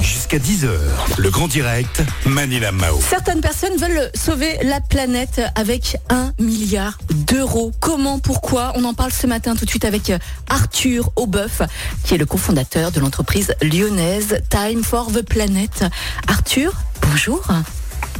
Jusqu'à 10h, le grand direct, Manila Mao. Certaines personnes veulent sauver la planète avec un milliard d'euros. Comment, pourquoi? On en parle ce matin tout de suite avec Arthur Aubeuf, qui est le cofondateur de l'entreprise lyonnaise Time for the Planet. Arthur, bonjour.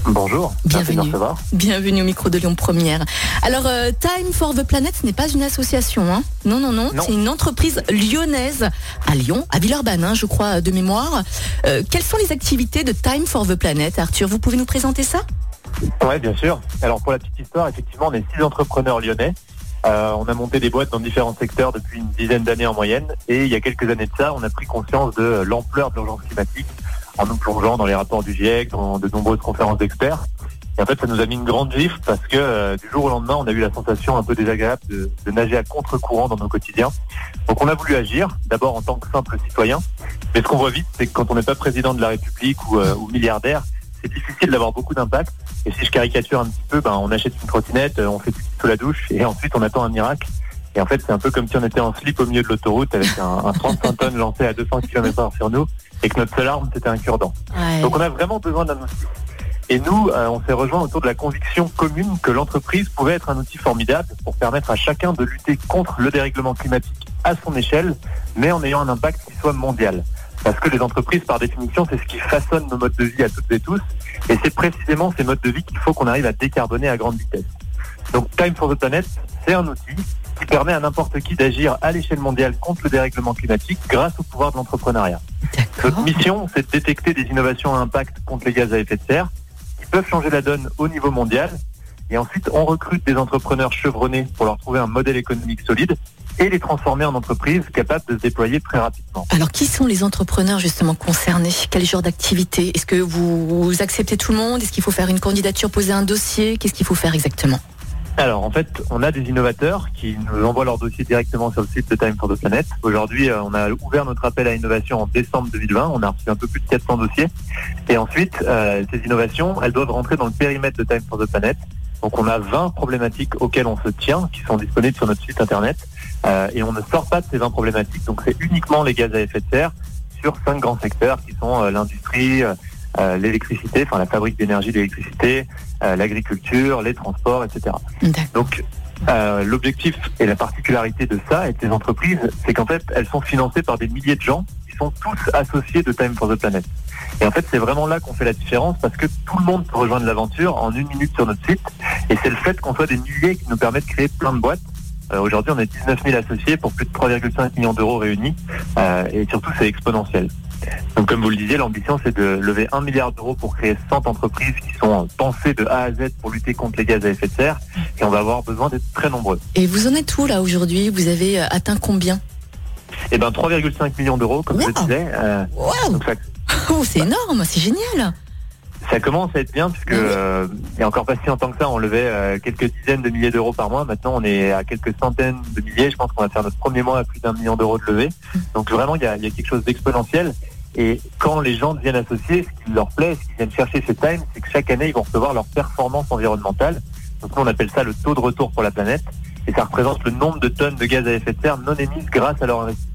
Bonjour, bienvenue. Bienvenue au micro de Lyon Première. Alors, euh, Time for the Planet, ce n'est pas une association, hein non, non, non, c'est une entreprise lyonnaise à Lyon, à Villeurbanne, hein, je crois, de mémoire. Euh, quelles sont les activités de Time for the Planet, Arthur Vous pouvez nous présenter ça? Oui, bien sûr. Alors, pour la petite histoire, effectivement, on est six entrepreneurs lyonnais. Euh, on a monté des boîtes dans différents secteurs depuis une dizaine d'années en moyenne. Et il y a quelques années de ça, on a pris conscience de l'ampleur de l'urgence climatique en nous plongeant dans les rapports du GIEC, dans de nombreuses conférences d'experts. Et en fait, ça nous a mis une grande gifle parce que euh, du jour au lendemain, on a eu la sensation un peu désagréable de, nager à contre-courant dans nos quotidiens. Donc on a voulu agir, d'abord en tant que simple citoyen. Mais ce qu'on voit vite, c'est que quand on n'est pas président de la République ou, euh, milliardaire, c'est difficile d'avoir beaucoup d'impact. Et si je caricature un petit peu, ben, on achète une trottinette, euh, on fait tout sous la douche et ensuite on attend un miracle. Et en fait, c'est un peu comme si on était en slip au milieu de l'autoroute avec un, un 35 tonnes lancé à 200 km/h sur nous et que notre seule arme, c'était un cure-dent. Donc on a vraiment besoin d'un outil. Et nous, euh, on s'est rejoint autour de la conviction commune que l'entreprise pouvait être un outil formidable pour permettre à chacun de lutter contre le dérèglement climatique à son échelle, mais en ayant un impact qui soit mondial. Parce que les entreprises, par définition, c'est ce qui façonne nos modes de vie à toutes et tous. Et c'est précisément ces modes de vie qu'il faut qu'on arrive à décarboner à grande vitesse. Donc Time for the Planet, c'est un outil qui permet à n'importe qui d'agir à l'échelle mondiale contre le dérèglement climatique grâce au pouvoir de l'entrepreneuriat. Notre mission, c'est de détecter des innovations à impact contre les gaz à effet de serre qui peuvent changer la donne au niveau mondial. Et ensuite, on recrute des entrepreneurs chevronnés pour leur trouver un modèle économique solide et les transformer en entreprises capables de se déployer très rapidement. Alors, qui sont les entrepreneurs justement concernés? Quel genre d'activité? Est-ce que vous acceptez tout le monde? Est-ce qu'il faut faire une candidature, poser un dossier? Qu'est-ce qu'il faut faire exactement? Alors en fait, on a des innovateurs qui nous envoient leur dossier directement sur le site de Time for the Planet. Aujourd'hui, euh, on a ouvert notre appel à innovation en décembre 2020. On a reçu un peu plus de 400 dossiers. Et ensuite, euh, ces innovations, elles doivent rentrer dans le périmètre de Time for the Planet. Donc on a 20 problématiques auxquelles on se tient, qui sont disponibles sur notre site internet. Euh, et on ne sort pas de ces 20 problématiques. Donc c'est uniquement les gaz à effet de serre sur cinq grands secteurs qui sont l'industrie, euh, l'électricité, enfin la fabrique d'énergie d'électricité, euh, l'agriculture, les transports, etc. Donc euh, l'objectif et la particularité de ça et de ces entreprises, c'est qu'en fait, elles sont financées par des milliers de gens qui sont tous associés de Time for the Planet. Et en fait, c'est vraiment là qu'on fait la différence parce que tout le monde peut rejoindre l'aventure en une minute sur notre site. Et c'est le fait qu'on soit des milliers qui nous permet de créer plein de boîtes. Aujourd'hui, on est 19 000 associés pour plus de 3,5 millions d'euros réunis. et surtout, c'est exponentiel. Donc comme vous le disiez, l'ambition c'est de lever un milliard d'euros pour créer 100 entreprises qui sont pensées de A à Z pour lutter contre les gaz à effet de serre. Et on va avoir besoin d'être très nombreux. Et vous en êtes où là aujourd'hui? Vous avez euh, atteint combien? Eh ben 3,5 millions d'euros comme je disais. Euh, oh, c'est énorme, c'est génial ça commence à être bien puisque euh, il y a encore pas si longtemps que ça, on levait quelques dizaines de milliers d'euros par mois. Maintenant, on est à quelques centaines de milliers. Je pense qu'on va faire notre premier mois à plus d'un million d'euros de levée. Donc vraiment, il y a, il y a quelque chose d'exponentiel. Et quand les gens deviennent associés, ce qui leur plaît, ce qu'ils viennent chercher chez Time, c'est que chaque année, ils vont recevoir leur performance environnementale. Donc nous, on appelle ça le taux de retour pour la planète. Et ça représente le nombre de tonnes de gaz à effet de serre non émises grâce à leur investissement.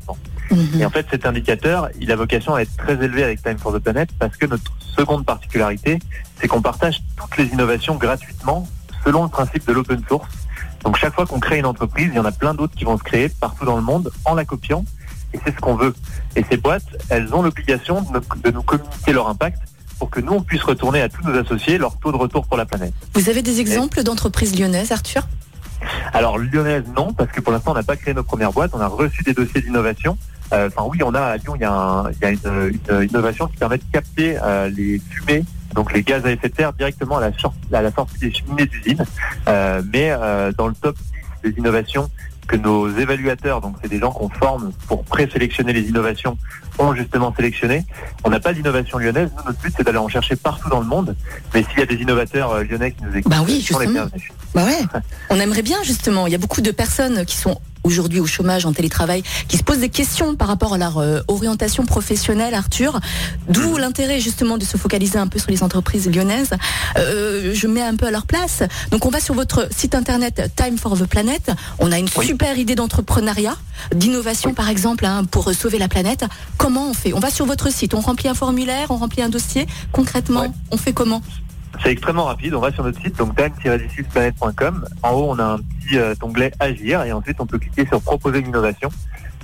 Mhm. Et en fait, cet indicateur, il a vocation à être très élevé avec Time for the Planet parce que notre seconde particularité, c'est qu'on partage toutes les innovations gratuitement selon le principe de l'open source. Donc chaque fois qu'on crée une entreprise, il y en a plein d'autres qui vont se créer partout dans le monde en la copiant et c'est ce qu'on veut. Et ces boîtes, elles ont l'obligation de, nous communiquer leur impact pour que nous, on puisse retourner à tous nos associés leur taux de retour pour la planète. Vous avez des exemples d'entreprises lyonnaises, Arthur? Alors, lyonnaises, non, parce que pour l'instant, on n'a pas créé nos premières boîtes. On a reçu des dossiers d'innovation. Euh, enfin, oui, on a à Lyon, il y a, une, innovation qui permet de capter euh, les fumées donc les gaz à effet de serre directement à la, la sortie des cheminées d'usine. Euh, mais dans le top 10 des innovations que nos évaluateurs, donc c'est des gens qu'on forme pour présélectionner les innovations, ont justement sélectionné. On n'a pas d'innovation lyonnaise. Nous, notre but, c'est d'aller en chercher partout dans le monde. Mais s'il y a des innovateurs lyonnais qui nous écoutent, bah oui, justement. Bah ouais. On aimerait bien, justement. Il y a beaucoup de personnes qui sont aujourd'hui au chômage, en télétravail, qui se posent des questions par rapport à leur euh, orientation professionnelle, Arthur. D'où mhm. l'intérêt justement de se focaliser un peu sur les entreprises lyonnaises. Euh, je mets un peu à leur place. Donc on va sur votre site internet Time for the Planet. On a une super idée d'entrepreneuriat, d'innovation par exemple, hein, pour sauver la planète. Comment on fait? On va sur votre site, on remplit un formulaire, on remplit un dossier. Concrètement, on fait comment? C'est extrêmement rapide. On va sur notre site, donc time-planète.com. En haut, on a un petit euh, onglet Agir et ensuite on peut cliquer sur Proposer une innovation.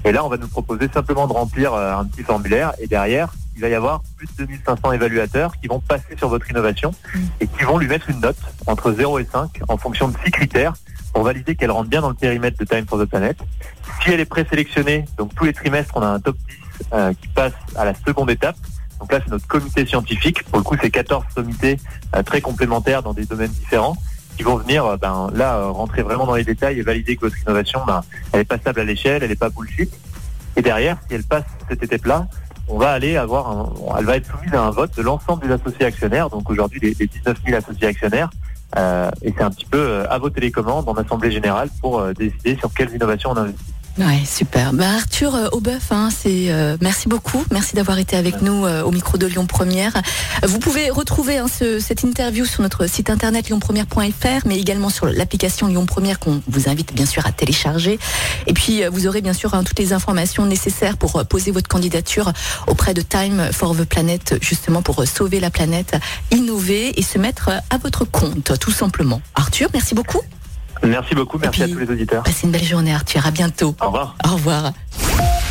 Et là, on va nous proposer simplement de remplir euh, un petit formulaire et derrière, il va y avoir plus de 2500 évaluateurs qui vont passer sur votre innovation et qui vont lui mettre une note entre 0 et 5 en fonction de six critères pour valider qu'elle rentre bien dans le périmètre de Time for the Planet. Si elle est présélectionnée, donc tous les trimestres, on a un top 10 euh, qui passe à la seconde étape. Donc là, c'est notre comité scientifique. Pour le coup, c'est 14 comités euh, très complémentaires dans des domaines différents qui vont venir euh, ben, là euh, rentrer vraiment dans les détails et valider que votre innovation, ben, elle est passable à l'échelle, elle n'est pas bullshit. Et derrière, si elle passe cette étape-là, on va aller avoir, elle va être soumise à un vote de l'ensemble des associés actionnaires. Donc aujourd'hui, les, 19 000 associés actionnaires. et c'est un petit peu à vos télécommandes en assemblée générale pour décider sur quelles innovations on investit. Ouais, super. Bah, Arthur euh, Aubeuf, hein, euh, merci beaucoup, merci d'avoir été avec nous euh, au micro de Lyon Première. Vous pouvez retrouver hein, cette interview sur notre site internet lyonpremière.fr, mais également sur l'application Lyon Première qu'on vous invite bien sûr à télécharger. Et puis vous aurez bien sûr hein, toutes les informations nécessaires pour poser votre candidature auprès de Time for the Planet, justement pour sauver la planète, innover et se mettre à votre compte, tout simplement. Arthur, merci beaucoup. Merci beaucoup, merci à tous les auditeurs. Passez une belle journée Arthur, à bientôt. Au revoir. Au revoir.